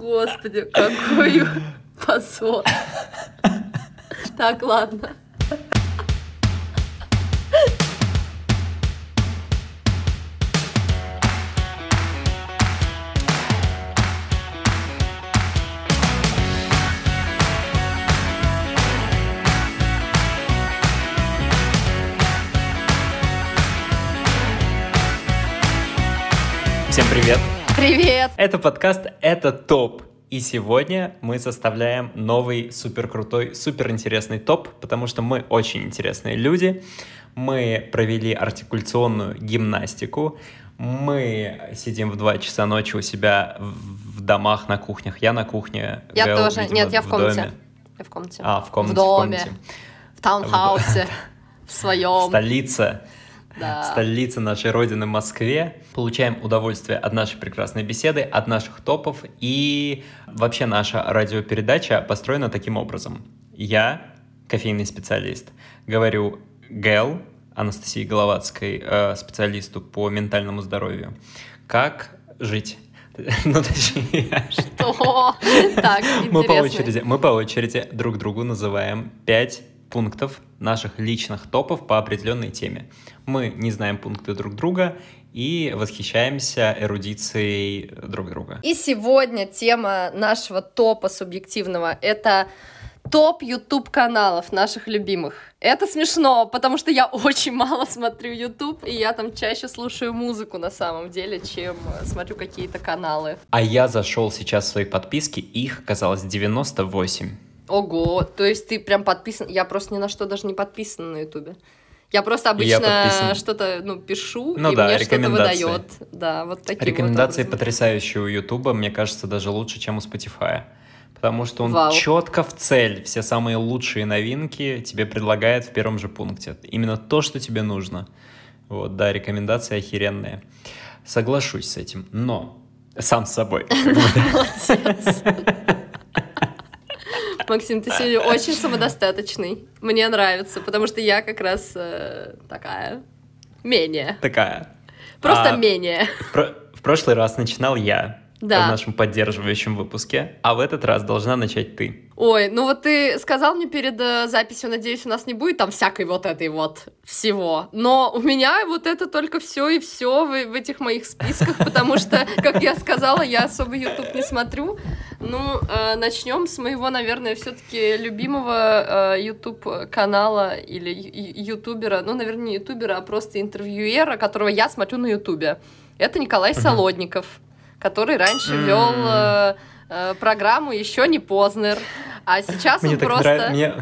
Господи, какой позор. Так, ладно. Всем привет! Привет! Это подкаст «Это топ». И сегодня мы составляем новый супер крутой, супер интересный топ, потому что мы очень интересные люди. Мы провели артикуляционную гимнастику. Мы сидим в 2 часа ночи у себя в домах, на кухнях. Я на кухне. Я Гэл, тоже. видимо, Нет, я в комнате. доме. Я в комнате. А, в комнате. В доме. комнате. В таунхаусе. В своем. Столица. Да. столице нашей родины Москве. Получаем удовольствие от нашей прекрасной беседы, от наших топов. И вообще наша радиопередача построена таким образом. Я, кофейный специалист, говорю Гэл, Анастасии Головацкой, э, специалисту по ментальному здоровью, как жить. Ну, точнее, Что? Так, мы по очереди, мы по очереди друг другу называем пять пунктов наших личных топов по определенной теме. Мы не знаем пункты друг друга и восхищаемся эрудицией друг друга. И сегодня тема нашего топа субъективного — это топ YouTube каналов наших любимых. Это смешно, потому что я очень мало смотрю YouTube, и я там чаще слушаю музыку на самом деле, чем смотрю какие-то каналы. А я зашел сейчас в свои подписки, их оказалось 98. Ого, то есть ты прям подписан? Я просто ни на что даже не подписана на Ютубе. Я просто обычно подписан. что-то, ну, пишу, Ну и да, мне что-то выдает. Да, вот такие Рекомендации вот образом. потрясающие у Ютуба, мне кажется, даже лучше, чем у Spotify. Потому что он Вау. четко в цель все самые лучшие новинки тебе предлагает в первом же пункте. Именно то, что тебе нужно. Вот, да, рекомендации охеренные. Соглашусь с этим, но сам с собой. Молодец. Максим, ты сегодня очень самодостаточный. Мне нравится, потому что я как раз э, такая менее. Такая. Просто А, менее. В, про- в прошлый раз начинал я Да. в нашем поддерживающем выпуске, а в этот раз должна начать ты. Ой, ну вот ты сказал мне перед э, записью, надеюсь, у нас не будет там всякой вот этой вот всего. Но у меня вот это только все и все в, в этих моих списках, потому что, как я сказала, я особо YouTube не смотрю. Ну, начнем с моего, наверное, все-таки любимого э, YouTube канала или ютубера, ну, наверное, не ютубера, а просто интервьюера, которого я смотрю на ютубе. Это Николай Мгм. Солодников, который раньше М. вел э, э, программу еще не Познер, а сейчас Мне он так просто... нравится. Мне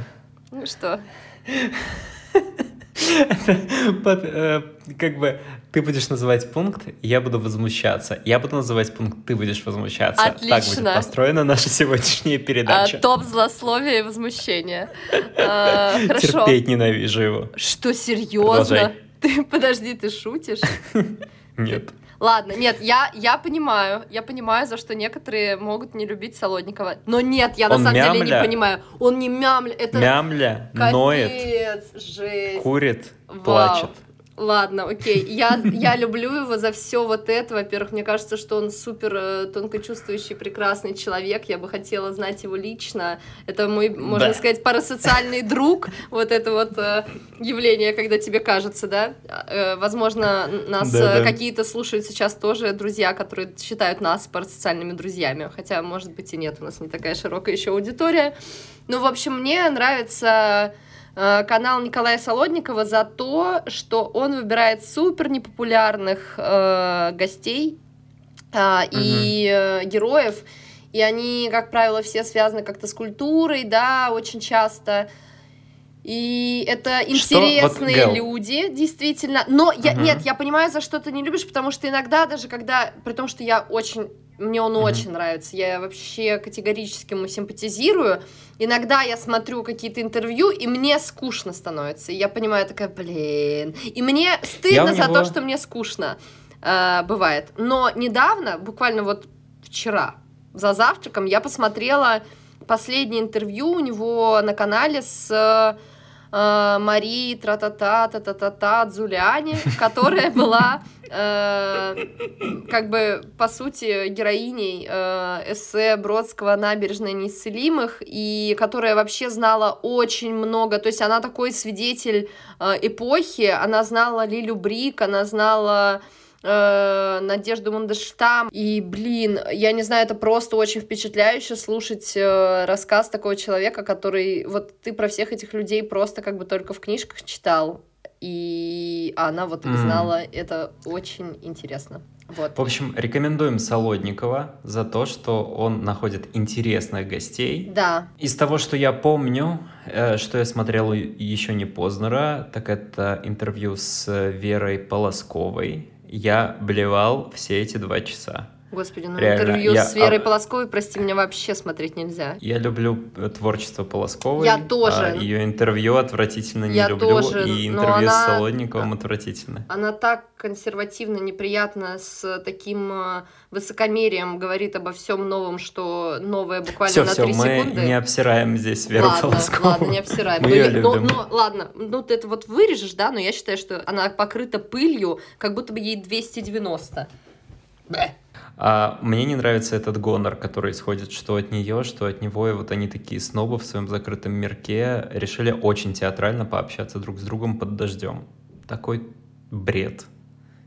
Ну что? под, э, как бы ты будешь называть пункт, я буду возмущаться. Я буду называть пункт, ты будешь возмущаться. Так будет Отлично. построена наша сегодняшняя А, передача. топ злословия и возмущения. А, Хорошо. Терпеть ненавижу его. Что, серьезно? Ты, подожди, ты шутишь? Нет. Ладно, нет, я, я понимаю, я понимаю, за что некоторые могут не любить Солодникова. Но нет, я на Он самом деле не мямля. понимаю. Он не мямля, это Мямля, капец, ноет, жесть. курит, Вау. плачет. Ладно, окей. Я, я люблю его за все вот это. Во-первых, мне кажется, что он супер э, тонкочувствующий, прекрасный человек. Я бы хотела знать его лично. Это мой, можно Да. сказать, парасоциальный друг. Вот это вот э, явление, когда тебе кажется, да? Э, возможно, нас Да, э, да. какие-то слушают сейчас тоже друзья, которые считают нас парасоциальными друзьями. Хотя, может быть, и нет, у нас не такая широкая еще аудитория. Ну, в общем, мне нравится канал Николая Солодникова за то, что он выбирает супер непопулярных э, гостей а, и э, героев, и они, как правило, все связаны как-то с культурой, да, очень часто. И это Что? интересные Вот, Гэл. люди, действительно. Но я, Мгм. нет, я понимаю, за что ты не любишь, потому что иногда даже когда, при том, что я очень, мне он Мгм. очень нравится, я вообще категорически ему симпатизирую. Иногда я смотрю какие-то интервью, и мне скучно становится. И я понимаю, такая, блин. И мне стыдно у за него- то, что мне скучно э, бывает. Но недавно, буквально вот вчера, за завтраком, я посмотрела последнее интервью у него на канале с э, Марии Тра-та-та, та-та-та-та Дзуляни, которая была э, как бы, по сути, героиней э, эссе Бродского «Набережная неисцелимых», и которая вообще знала очень много, то есть она такой свидетель э, эпохи, она знала Лилю Брик, она знала э, Надежду Мандельштам. И, блин, я не знаю, это просто очень впечатляюще слушать э, рассказ такого человека, который... Вот ты про всех этих людей просто как бы только в книжках читал, и она вот их знала. Mm. Это очень интересно. Вот. В общем, рекомендуем Солодникова за то, что он находит интересных гостей. Да. Из того, что я помню, э, что я смотрел еще не Познера, так это интервью с Верой Полосковой. Я блевал все эти два часа. Господи, ну Реально, интервью я... с Верой Полосковой, прости, меня вообще смотреть нельзя. Я люблю э, творчество Полосковой. Я тоже. А ее интервью отвратительно не я люблю. Тоже, и интервью она... с Солодниковым отвратительно. Она так консервативно, неприятно, с таким э, высокомерием говорит обо всем новом, что новое буквально все, на все, 3 мы секунды. не обсираем здесь Веру ладно, Полоскову. Ладно, не обсираем. Мы но, ее но, любим. но, ладно, ну ты это вот вырежешь, да, но я считаю, что она покрыта пылью, как будто бы ей 290. А мне не нравится этот гонор, который исходит что от нее, что от него, и вот они такие снобы в своем закрытом мирке решили очень театрально пообщаться друг с другом под дождем. Такой бред.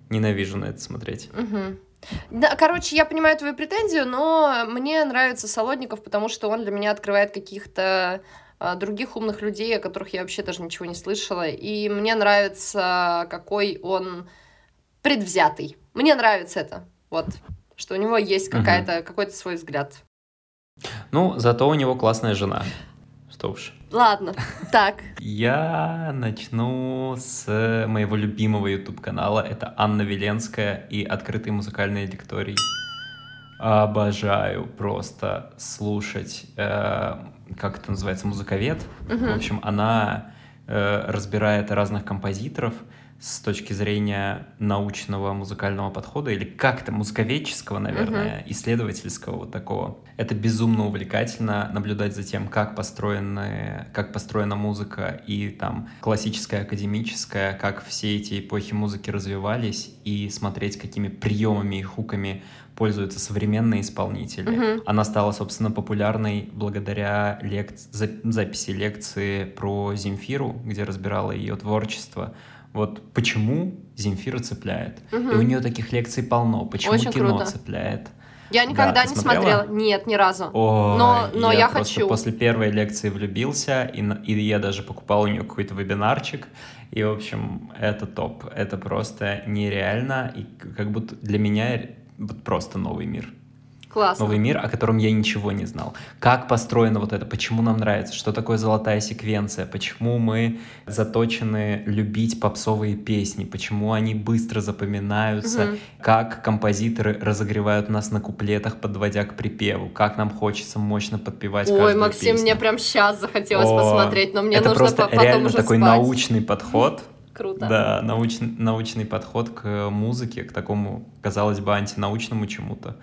Ненавижу на это смотреть. Угу. Да, короче, я понимаю твою претензию, но мне нравится Солодников, потому что он для меня открывает каких-то а, других умных людей, о которых я вообще даже ничего не слышала. И мне нравится, какой он предвзятый. Мне нравится это. Вот что у него есть какая-то, угу. какой-то свой взгляд. Ну, зато у него классная жена. Что уж. Ладно, так. Я начну с моего любимого YouTube-канала. Это Анна Веленская и открытый музыкальный лекторий. Обожаю просто слушать, э, как это называется, музыковед. Угу. В общем, она э, разбирает разных композиторов, с точки зрения научного музыкального подхода или как-то музыковедческого, наверное, uh-huh. исследовательского вот такого. Это безумно увлекательно наблюдать за тем, как построены, как построена музыка и там классическая, академическая, как все эти эпохи музыки развивались и смотреть, какими приемами и хуками пользуются современные исполнители. Uh-huh. Она стала, собственно, популярной благодаря лек... записи лекции про Земфиру, где разбирала ее творчество вот почему Земфира цепляет. Угу. И у нее таких лекций полно. Почему Очень кино круто. цепляет. Я никогда да, не смотрела? смотрела. Нет, ни разу. О, но но я, я хочу. После первой лекции влюбился, и, и я даже покупал у нее какой-то вебинарчик. И, в общем, это топ. Это просто нереально. И как будто для меня просто новый мир. Классно. новый мир, о котором я ничего не знал. Как построено вот это, почему нам нравится, что такое золотая секвенция, почему мы заточены любить попсовые песни, почему они быстро запоминаются, угу. как композиторы разогревают нас на куплетах, подводя к припеву, как нам хочется мощно подпевать Ой, Максим, песню. мне прям сейчас захотелось О, посмотреть, но мне это нужно просто потом реально уже такой спать. научный подход. Круто. Да, научный, научный подход к музыке, к такому, казалось бы, антинаучному чему-то.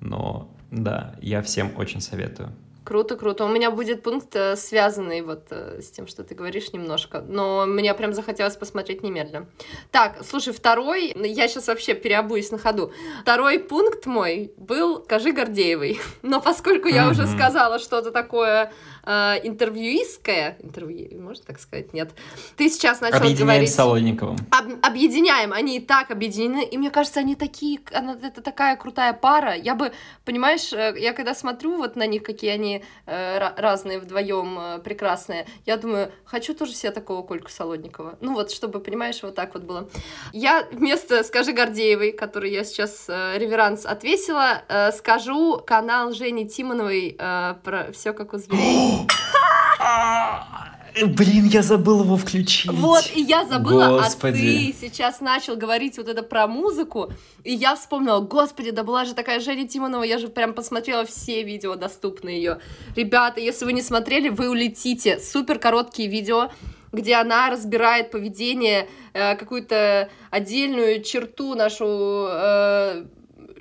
Но да, я всем очень советую. Круто, круто. У меня будет пункт, э, связанный вот э, с тем, что ты говоришь немножко, но мне прям захотелось посмотреть немедленно. Так, слушай, второй, я сейчас вообще переобуюсь на ходу. Второй пункт мой был «Скажи Гордеевой». Но поскольку я уже сказала что-то такое э, интервьюистское, интервью, можно так сказать, нет, ты сейчас начал Объединяем говорить... с Солодниковым. Об, объединяем, они и так объединены, и мне кажется, они такие, она, это такая крутая пара. Я бы, понимаешь, я когда смотрю вот на них, какие они э, разные вдвоем э, прекрасные, я думаю, хочу тоже себе такого Кольку Солодникова. Ну вот, чтобы, понимаешь, вот так вот было. Я вместо «Скажи Гордеевой», который я сейчас э, реверанс отвесила, э, скажу канал Жени Тимоновой э, про все как у зверей. Блин, я забыл его включить. Вот, и я забыла, господи. а ты сейчас начал говорить вот это про музыку, и я вспомнила, господи, да была же такая Женя Тимонова, я же прям посмотрела все видео доступные ее. Ребята, если вы не смотрели, вы улетите. Супер короткие видео, где она разбирает поведение, э, какую-то отдельную черту нашу э,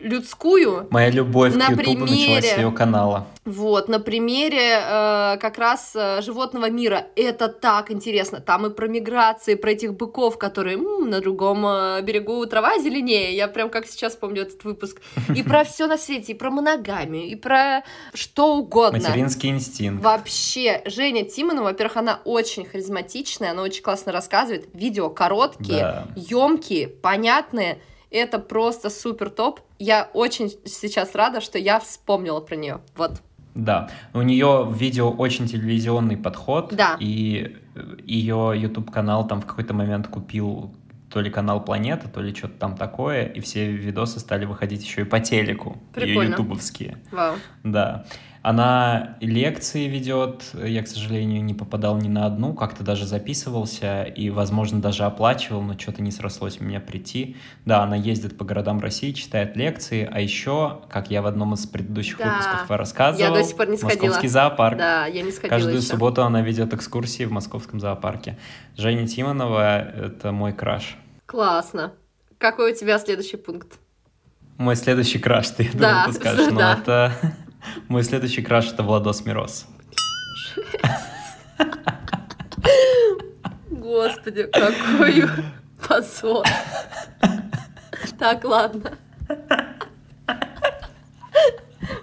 людскую. Моя любовь На к Ютубу началась примере. с ее канала. Вот, на примере э, как раз э, животного мира. Это так интересно. Там и про миграции, про этих быков, которые м, на другом э, берегу трава зеленее. Я прям как сейчас помню этот выпуск. И про все на свете, и про моногамию, и про что угодно. Материнский инстинкт. Вообще, Женя Тимонова, во-первых, она очень харизматичная, она очень классно рассказывает. Видео короткие, Да. емкие, понятные. Это просто супер топ. Я очень сейчас рада, что я вспомнила про нее. Вот. Да, у нее в видео очень телевизионный подход, Да. и ее YouTube канал там в какой-то момент купил то ли канал Планета, то ли что-то там такое, и все видосы стали выходить еще и по телеку, ее Прикольно. ютубовские. Вау. Да. Она лекции ведет, я, к сожалению, не попадал ни на одну, как-то даже записывался и, возможно, даже оплачивал, но что-то не срослось у меня прийти. Да, она ездит по городам России, читает лекции, а еще, как я в одном из предыдущих Да. выпусков рассказывал, Я до сих пор не сходила. Московский зоопарк. Да, я не сходила Каждую еще. субботу она ведет экскурсии в Московском зоопарке. Женя Тимонова — это мой краш. Классно. Какой у тебя следующий пункт? Мой следующий краш, ты, я Да, думал, ты скажешь, но да. это... Мой следующий краш — это Владос Мороз. Господи, какой позор. Так, ладно.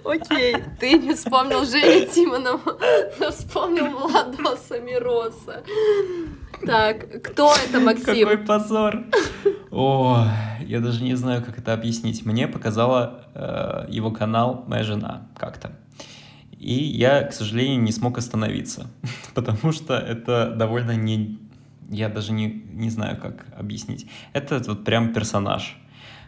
Окей, ты не вспомнил Женю Тимонову, но вспомнил Владоса Мироса. Так, кто это, Максим? Какой позор! О, я даже не знаю, как это объяснить. Мне показала э, его канал моя жена как-то. И я, к сожалению, не смог остановиться, потому что это довольно не... Я даже не, не знаю, как объяснить. Это вот прям персонаж.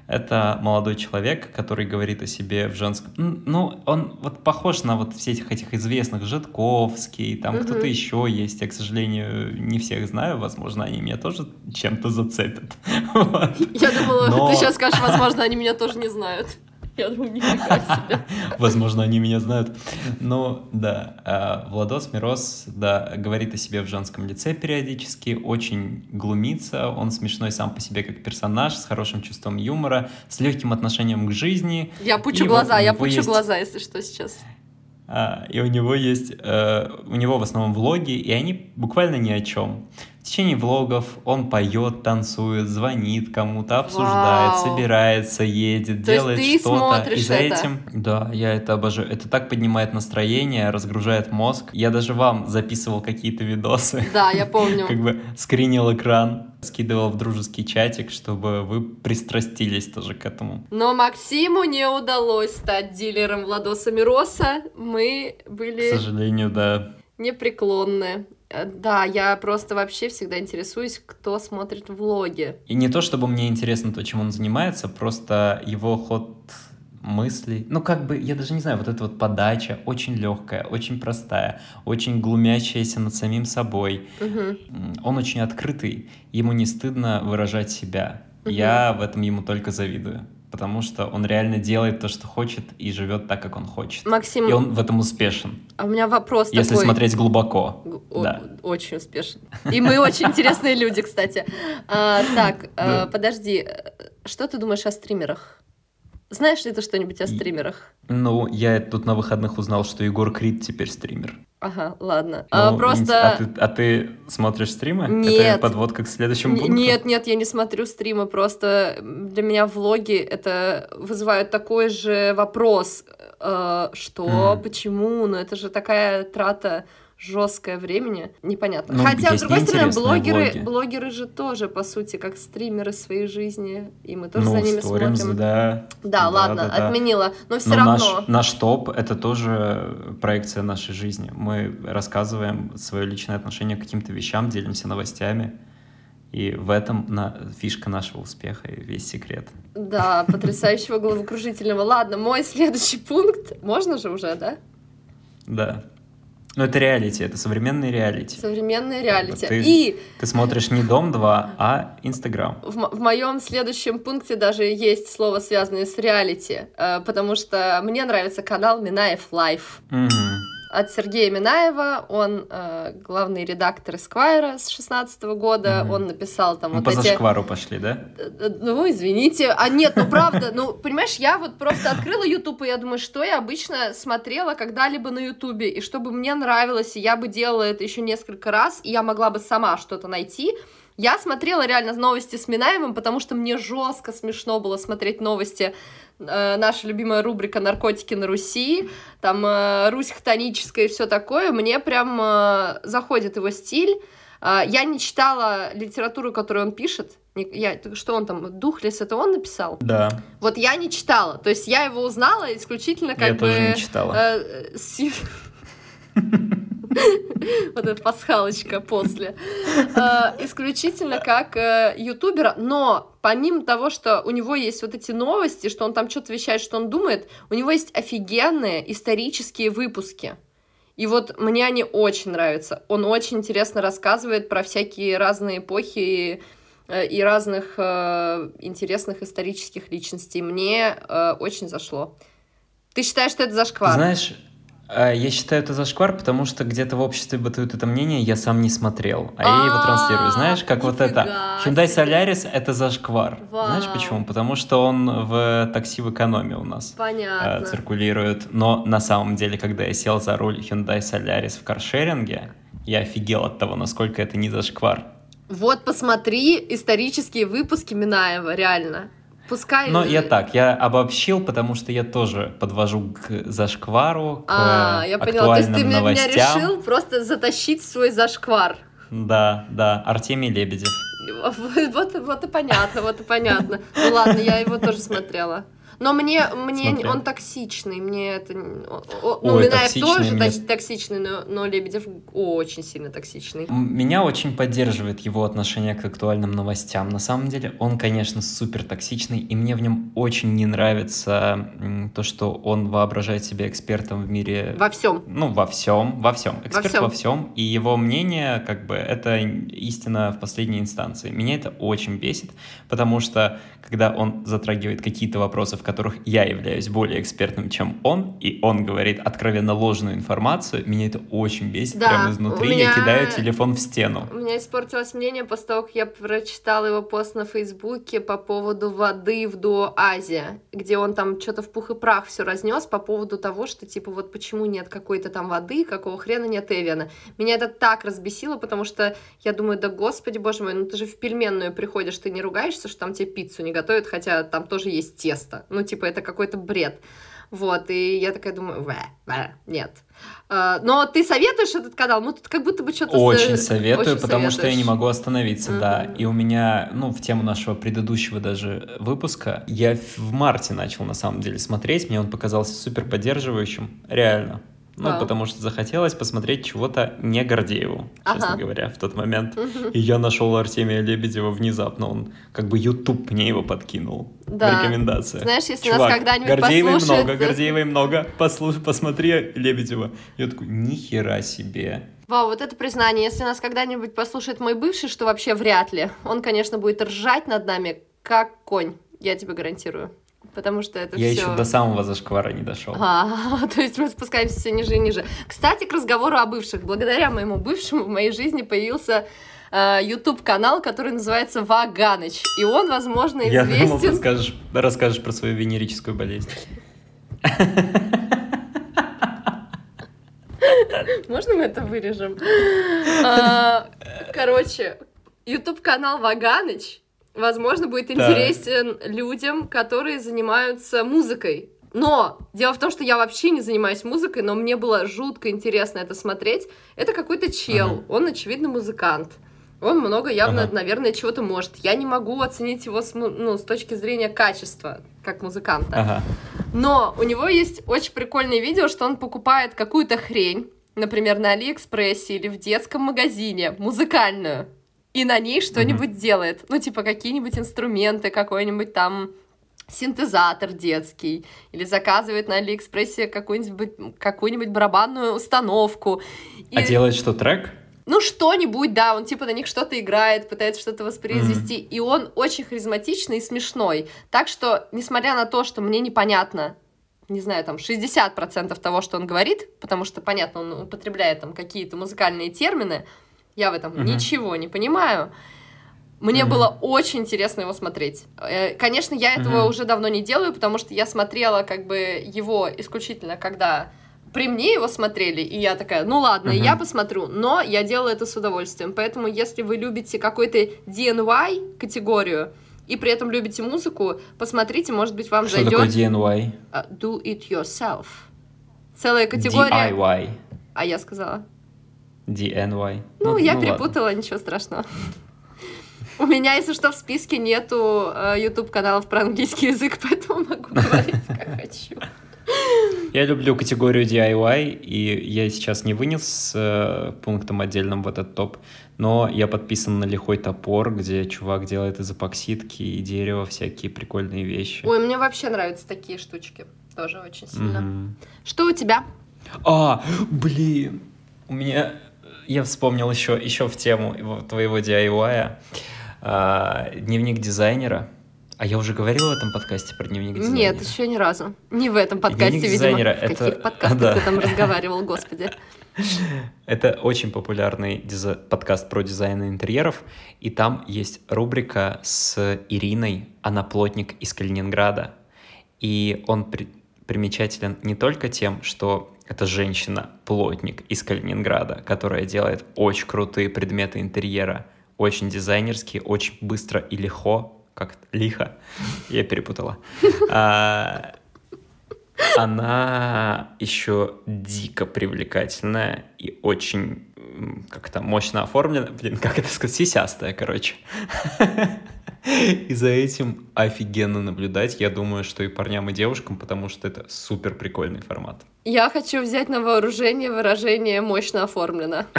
Это молодой человек, который говорит о себе в женском... Ну, он вот похож на вот всех этих известных Житковский, там Мгм. кто-то еще есть. Я, к сожалению, не всех знаю. Возможно, они меня тоже чем-то зацепят. Я думала, ты сейчас скажешь, возможно, они меня тоже не знают. Я думаю, нифига себе. Возможно, они меня знают. Но да, а, Владос Мороз, да, говорит о себе в женском лице периодически, очень глумится, он смешной сам по себе как персонаж, с хорошим чувством юмора, с легким отношением к жизни. Я пучу И вот глаза, у я пучу есть- глаза, если что, сейчас. А, и у него есть, э, у него в основном влоги, и они буквально ни о чем. В течение влогов он поет, танцует, звонит кому-то, обсуждает, Вау. собирается, едет, То делает что-то. и за это? этим, да, я это обожаю. Это так поднимает настроение, разгружает мозг. Я даже вам записывал какие-то видосы. Да, я помню. Как бы скринил экран, скидывал в дружеский чатик, чтобы вы пристрастились тоже к этому. Но Максиму не удалось стать дилером Владоса Мироса. Мы К были сожалению, да. непреклонны. Э, Да, я просто вообще всегда интересуюсь, кто смотрит влоги. И не то, чтобы мне интересно то, чем он занимается, просто его ход мыслей. Ну, как бы, я даже не знаю, вот эта вот подача очень легкая, очень простая, очень глумящаяся над самим собой. М, Он очень открытый, ему не стыдно выражать себя. Мгм. Я в этом ему только завидую, потому что он реально делает то, что хочет, и живет так, как он хочет. Максим, И он в этом успешен, а у меня вопрос если такой. смотреть глубоко. О- Да. Очень успешен. И мы очень интересные люди, кстати. А, так, Да. подожди, э, что ты думаешь о стримерах? Знаешь ли ты что-нибудь о стримерах? Ну, я тут на выходных узнал, что Егор Крид теперь стример. Ага, ладно. А, Ну, просто... А ты, а ты смотришь стримы? Нет. Это подводка к следующему пункту? Нет, нет, я не смотрю стримы, просто для меня влоги это вызывают такой же вопрос, э, что, Мгм. почему, ну это же такая трата жесткое времени, непонятно. Ну, Хотя, с другой стороны, блогеры, влоги. блогеры же тоже, по сути, как стримеры своей жизни, и мы тоже ну, за ними сторимс, смотрим. да. Да, ладно, да, да. отменила, но все Но равно. наш, наш топ — это тоже проекция нашей жизни. Мы рассказываем свое личное отношение к каким-то вещам, делимся новостями. И в этом на, фишка нашего успеха и весь секрет. Да, потрясающего головокружительного. Ладно, мой следующий пункт, можно же уже, да? Да. Но это реалити, это современный реалити. Современное реалити. Ты- И Ты смотришь не «Дом-2», а «Инстаграм». в, в моем следующем пункте даже есть слово, связанное с реалити, э, потому что мне нравится канал Минаев Live. Мгм. От Сергея Минаева. Он э, главный редактор Esquire с 16 года. Мгм. Он написал там Мы вот по эти... зашквару пошли, да? Э, э, Ну, извините. А нет, ну правда, ну, понимаешь, я вот просто открыла YouTube, и я думаю, что я обычно смотрела когда-либо на YouTube, и чтобы мне нравилось, и я бы делала это еще несколько раз, и я могла бы сама что-то найти. Я смотрела реально новости с Минаевым, потому что мне жестко смешно было смотреть новости. Э, наша любимая рубрика «Наркотики на Руси», там э, Русь хтоническая и все такое. Мне прям э, заходит его стиль. А, Я не читала литературу, которую он пишет. Я, что он там, Духлес, это он написал? Да, Вот я не читала. То есть я его узнала исключительно как я бы... тоже не читала. э, с ю- Вот эта пасхалочка после. Э, Исключительно как э, ютубера. Но помимо того, что у него есть вот эти новости, что он там что-то вещает, что он думает, у него есть офигенные исторические выпуски. И вот мне они очень нравятся. Он очень интересно рассказывает про всякие разные эпохи и, э, и разных э, интересных исторических личностей. Мне э, очень зашло. Ты считаешь, что это зашквар? Знаешь, я считаю это зашквар, потому что где-то в обществе бытует это мнение, я сам не смотрел, а я его А, транслирую. Знаешь, как вот это. Hyundai. Solaris это зашквар. Знаешь Вау. почему? Потому что он в такси в экономе у нас. э, Понятно. циркулирует. Но на самом деле, когда я сел за руль Hyundai Solaris в каршеринге, я офигел от того, насколько это не зашквар. Вот посмотри исторические выпуски Минаева, реально. Пускай... Но я так, я обобщил, потому что я тоже подвожу к зашквару, к А, я поняла. То есть ты меня, меня новостям. решил просто затащить свой зашквар. Да, да, Артемий Лебедев. Вот, вот и понятно, вот и понятно. Ну ладно, я его тоже смотрела. Но мне, мне Смотрел. он токсичный, мне это... о- Ну, Ой, Минаев тоже мне- токсичный, но, но Лебедев очень сильно токсичный. Меня очень поддерживает его отношение к актуальным новостям. На самом деле он, конечно, супер токсичный, и мне в нем очень не нравится то, что он воображает себя экспертом в мире Во всем. Ну, во всем, во всем. Эксперт всем. во всем. И его мнение, как бы, это истина в последней инстанции. Меня это очень бесит, потому что, когда он затрагивает какие-то вопросы, в которых я являюсь более экспертным, чем он, и он говорит откровенно ложную информацию, меня это очень бесит. Да, Прямо изнутри у я меня- кидаю телефон в стену. У меня испортилось мнение после того, как я прочитала его пост на Фейсбуке по поводу воды в Дуо Азия, где он там что-то в пух и прах все разнес по поводу того, что типа вот почему нет какой-то там воды, какого хрена нет Эвиана. Меня это так разбесило, потому что я думаю, да господи, боже мой, ну ты же в пельменную приходишь, ты не ругаешься, что там тебе пиццу не готовят, хотя там тоже есть тесто. Ну типа это какой-то бред. Вот, и я такая думаю, «Вэ, вэ, нет. А, Но ты советуешь этот канал? Ну, тут как будто бы что-то... Очень советую, очень потому что я не советуешь. могу остановиться, да. Мгм. И у меня, ну, в тему нашего предыдущего даже выпуска, я в марте начал на самом деле смотреть, мне он показался супер поддерживающим, реально. Ну, Вау. потому что захотелось посмотреть чего-то не Гордееву, честно Ага. говоря, в тот момент. И я нашел Артемия Лебедева внезапно, он как бы YouTube мне его подкинул Да. в рекомендациях. Знаешь, если Чувак, нас когда-нибудь Гордеевой послушает- много, Гордеевой много, послушай, посмотри Лебедева. Я такой, нихера себе. Вау, вот это признание. Если нас когда-нибудь послушает мой бывший, что вообще вряд ли, он, конечно, будет ржать над нами, как конь. Я тебе гарантирую. Потому что это Я все... еще до самого зашквара не дошел. А, то есть мы спускаемся все ниже и ниже. Кстати, к разговору о бывших. Благодаря моему бывшему в моей жизни появился э, YouTube-канал, который называется Ваганыч. И он, возможно, Я думал, ты известен... скажешь, расскажешь про свою венерическую болезнь. Можно мы это вырежем? А, Короче, YouTube-канал Ваганыч, возможно, будет Так. интересен людям, которые занимаются музыкой. Но дело в том, что я вообще не занимаюсь музыкой, но мне было жутко интересно это смотреть. Это какой-то чел, Ага. он, очевидно, музыкант. Он много явно, Ага. наверное, чего-то может. Я не могу оценить его с, ну, с точки зрения качества, как музыканта. Ага. Но у него есть очень прикольное видео, что он покупает какую-то хрень, например, на Алиэкспрессе или в детском магазине, музыкальную, и на ней что-нибудь делает. Ну, типа какие-нибудь инструменты, какой-нибудь там синтезатор детский, или заказывает на Алиэкспрессе какую-нибудь, какую-нибудь барабанную установку. А И- делать что, трек? ну, что-нибудь, да, он типа на них что-то играет, пытается что-то воспроизвести, и он очень харизматичный и смешной. Так что, несмотря на то, что мне непонятно, не знаю, там 60% того, что он говорит, потому что, понятно, он употребляет там какие-то музыкальные термины, я в этом uh-huh. ничего не понимаю. Мне uh-huh. было очень интересно его смотреть. Э, конечно, я этого uh-huh. уже давно не делаю, потому что я смотрела как бы его исключительно, когда при мне его смотрели, и я такая, ну ладно, uh-huh. я посмотрю, но я делаю это с удовольствием. Поэтому, если вы любите какой-то DNY категорию, и при этом любите музыку, посмотрите, может быть, вам Что зайдет. такое DNY? Uh, do it yourself. Целая категория. DIY. А я сказала. DNY. Ну, я ну, перепутала, ладно. ничего страшного. У меня, если что, в списке нету э, YouTube каналов про английский язык, поэтому могу говорить как хочу. Я люблю категорию DIY, и я сейчас не вынес э, пунктом отдельным в этот топ, но я подписан на лихой топор, где чувак делает из эпоксидки и дерева всякие прикольные вещи. Ой, мне вообще нравятся такие штучки. Тоже очень сильно. Mm-hmm. Что у тебя? А, блин, у меня... Я вспомнил еще, еще в тему твоего DIY. А, дневник дизайнера. А я уже говорил в этом подкасте про дневник дизайнера? Нет, еще ни разу. Не в этом подкасте, дневник видимо. Дизайнера, в это... каких подкастах да. ты там разговаривал, господи. Это очень популярный диз... подкаст про дизайн интерьеров, и там есть рубрика с Ириной, она плотник из Калининграда, и он при... примечателен не только тем, что это женщина-плотник из Калининграда, которая делает очень крутые предметы интерьера, очень дизайнерские, очень быстро и легко, как лихо, я перепутала. А, она еще дико привлекательная и очень как-то мощно оформлена. Блин, как это сказать? Сисястая, короче. И за этим офигенно наблюдать, я думаю, что и парням, и девушкам, потому что это супер прикольный формат. Я хочу взять на вооружение выражение «мощно оформлено».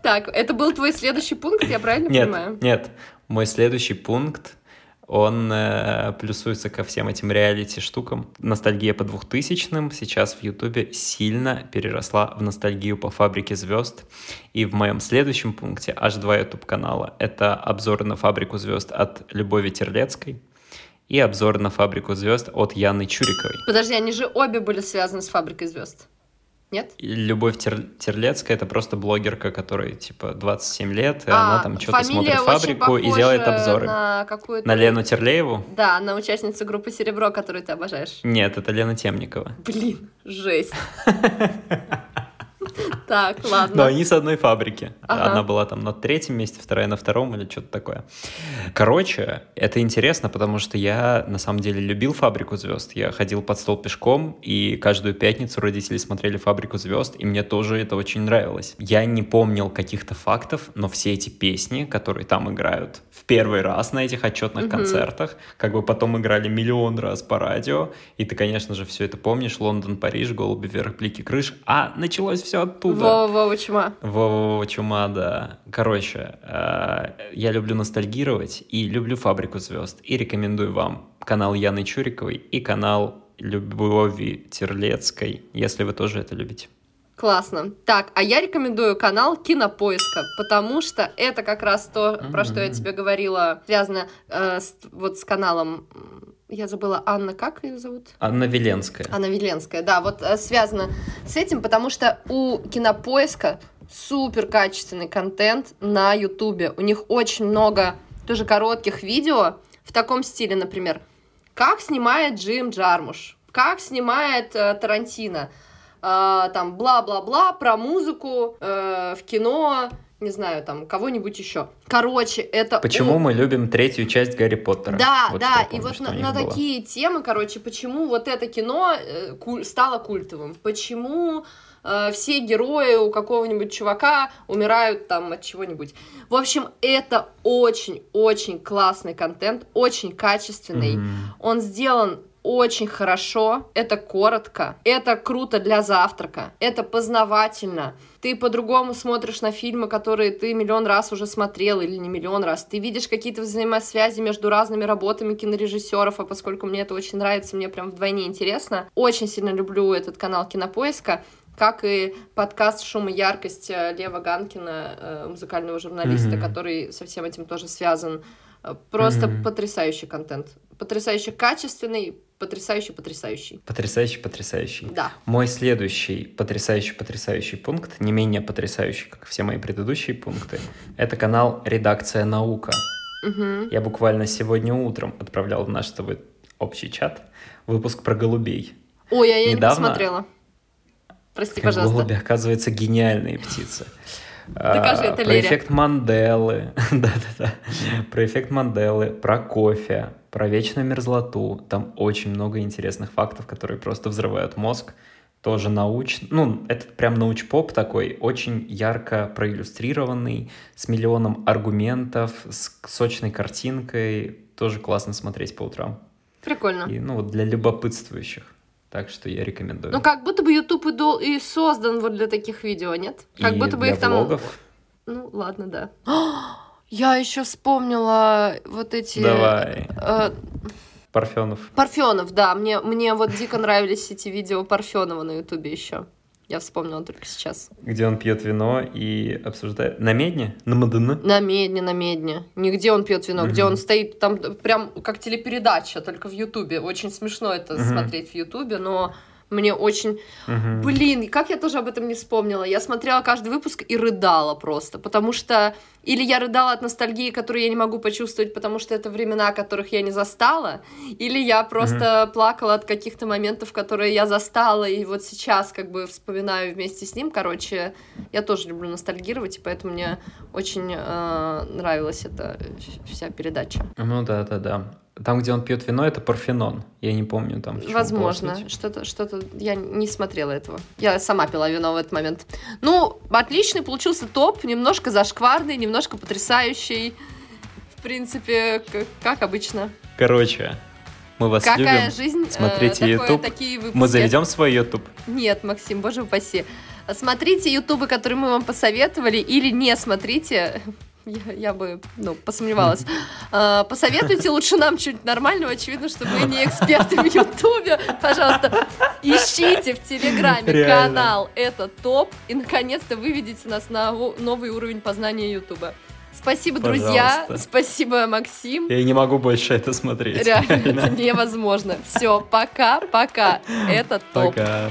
Так, это был твой следующий пункт, я правильно нет, понимаю? Нет, мой следующий пункт, он э, плюсуется ко всем этим реалити-штукам. Ностальгия по двухтысячным сейчас в Ютубе сильно переросла в ностальгию по «Фабрике звезд». И в моем следующем пункте аж два YouTube-канала. Это обзоры на «Фабрику звезд» от Любови Терлецкой и обзор на «Фабрику звезд» от Яны Чуриковой. Подожди, они же обе были связаны с «Фабрикой звезд». Нет? Любовь Тер... Терлецкая это просто блогерка, которой типа 27 лет, и а, она там что-то смотрит фабрику и делает обзоры. На, на Лену Терлееву? Да, на участницу группы Серебро, которую ты обожаешь. Нет, это Лена Темникова. Блин, жесть. Так, ладно. Но они с одной фабрики. Ага. Одна была там на третьем месте, вторая на втором или что-то такое. Короче, это интересно, потому что я на самом деле любил «Фабрику звезд». Я ходил под стол пешком, и каждую пятницу родители смотрели «Фабрику звезд», и мне тоже это очень нравилось. Я не помнил каких-то фактов, но все эти песни, которые там играют в первый раз на этих отчетных угу. концертах, как бы потом играли миллион раз по радио, и ты, конечно же, все это помнишь. Лондон, Париж, голуби вверх, плики крыш. А началось все оттуда. Вова-Вова чума. Вова-Вова чума, да. Короче, э, я люблю ностальгировать и люблю «Фабрику звезд». И рекомендую вам канал Яны Чуриковой и канал Любови Терлецкой, если вы тоже это любите. Классно. Так, а я рекомендую канал Кинопоиска, потому что это как раз то, mm-hmm. про что я тебе говорила, связано э, с, вот с каналом я забыла, Анна, как ее зовут? Анна Веленская. Анна Веленская, да, вот э, связано с этим, потому что у Кинопоиска супер качественный контент на Ютубе. У них очень много тоже коротких видео в таком стиле, например, как снимает Джим Джармуш, как снимает э, Тарантино, э, там бла-бла-бла про музыку э, в кино, не знаю, там, кого-нибудь еще. Короче, это... Почему он... мы любим третью часть Гарри Поттера? Да, вот да, помню, и вот на, на такие темы, короче, почему вот это кино э, куль... стало культовым, почему э, все герои у какого-нибудь чувака умирают там от чего-нибудь. В общем, это очень-очень классный контент, очень качественный. Mm-hmm. Он сделан очень хорошо, это коротко, это круто для завтрака, это познавательно. Ты по-другому смотришь на фильмы, которые ты миллион раз уже смотрел или не миллион раз. Ты видишь какие-то взаимосвязи между разными работами кинорежиссеров, а поскольку мне это очень нравится, мне прям вдвойне интересно. Очень сильно люблю этот канал Кинопоиска как и подкаст «Шум и яркость» Лева Ганкина, э, музыкального журналиста, mm-hmm. который со всем этим тоже связан. Просто mm-hmm. потрясающий контент. Потрясающе качественный, потрясающий, потрясающий. Потрясающий, потрясающий. Да. Мой следующий потрясающий, потрясающий пункт, не менее потрясающий, как все мои предыдущие пункты, это канал «Редакция наука». Мгм. Я буквально сегодня утром отправлял в наш с тобой общий чат выпуск про голубей. Ой, а я не Недавно- посмотрела. Прости, пожалуйста. голуби, оказывается, гениальные птицы. Докажи А, это Про эффект Манделы. Да-да-да. Про эффект Манделы, про кофе, про вечную мерзлоту. Там очень много интересных фактов, которые просто взрывают мозг. Тоже науч... Ну, это прям научпоп такой, очень ярко проиллюстрированный, с миллионом аргументов, с сочной картинкой. Тоже классно смотреть по утрам. Прикольно. И, ну, вот для любопытствующих. Так что я рекомендую. Ну, как будто бы YouTube и, дол- и создан вот для таких видео, нет? Как И будто бы для их там... Ну, ладно, да. Я еще вспомнила вот эти... Давай. э, Парфенов. Парфенов, да. Мне, мне вот дико нравились эти видео Парфенова на Ютубе еще. Я вспомнила только сейчас. Где он пьет вино и обсуждает... На медне? На Мадана? На медне, на медне. Нигде он пьет вино, где Мгм. он стоит там прям как телепередача, только в Ютубе. Очень смешно это Мгм. смотреть в Ютубе, но мне очень... Мгм. Блин, как я тоже об этом не вспомнила. Я смотрела каждый выпуск и рыдала просто, потому что или я рыдала от ностальгии, которую я не могу почувствовать, потому что это времена, которых я не застала, или я просто плакала от каких-то моментов, которые я застала, и вот сейчас как бы вспоминаю вместе с ним. Короче, я тоже люблю ностальгировать, и поэтому мне очень э, нравилась эта вся передача. Ну да, да, да. Там, где он пьет вино, это Парфенон. Я не помню там. Возможно, что-то, что-то я не смотрела этого. Я сама пила вино в этот момент. Ну, отличный получился топ, немножко зашкварный, немножко потрясающий. В принципе, к- как обычно. Короче, мы вас Какая любим. жизнь? э, Смотрите такое- YouTube. Такие выпуски. Мы заведем свой YouTube. Нет, Максим, боже упаси. Смотрите ютубы, которые мы вам посоветовали, или не смотрите. Я, я бы, ну, посомневалась. А, посоветуйте лучше нам чуть нормального. Очевидно, что мы не эксперты в Ютубе. Пожалуйста, ищите в Телеграме Реально. канал «Это топ» и, наконец-то, выведите нас на новый уровень познания Ютуба. Спасибо, друзья. Пожалуйста. Спасибо, Максим. Я не могу больше это смотреть. Реально, это невозможно. Все, пока, пока. Это топ. Пока.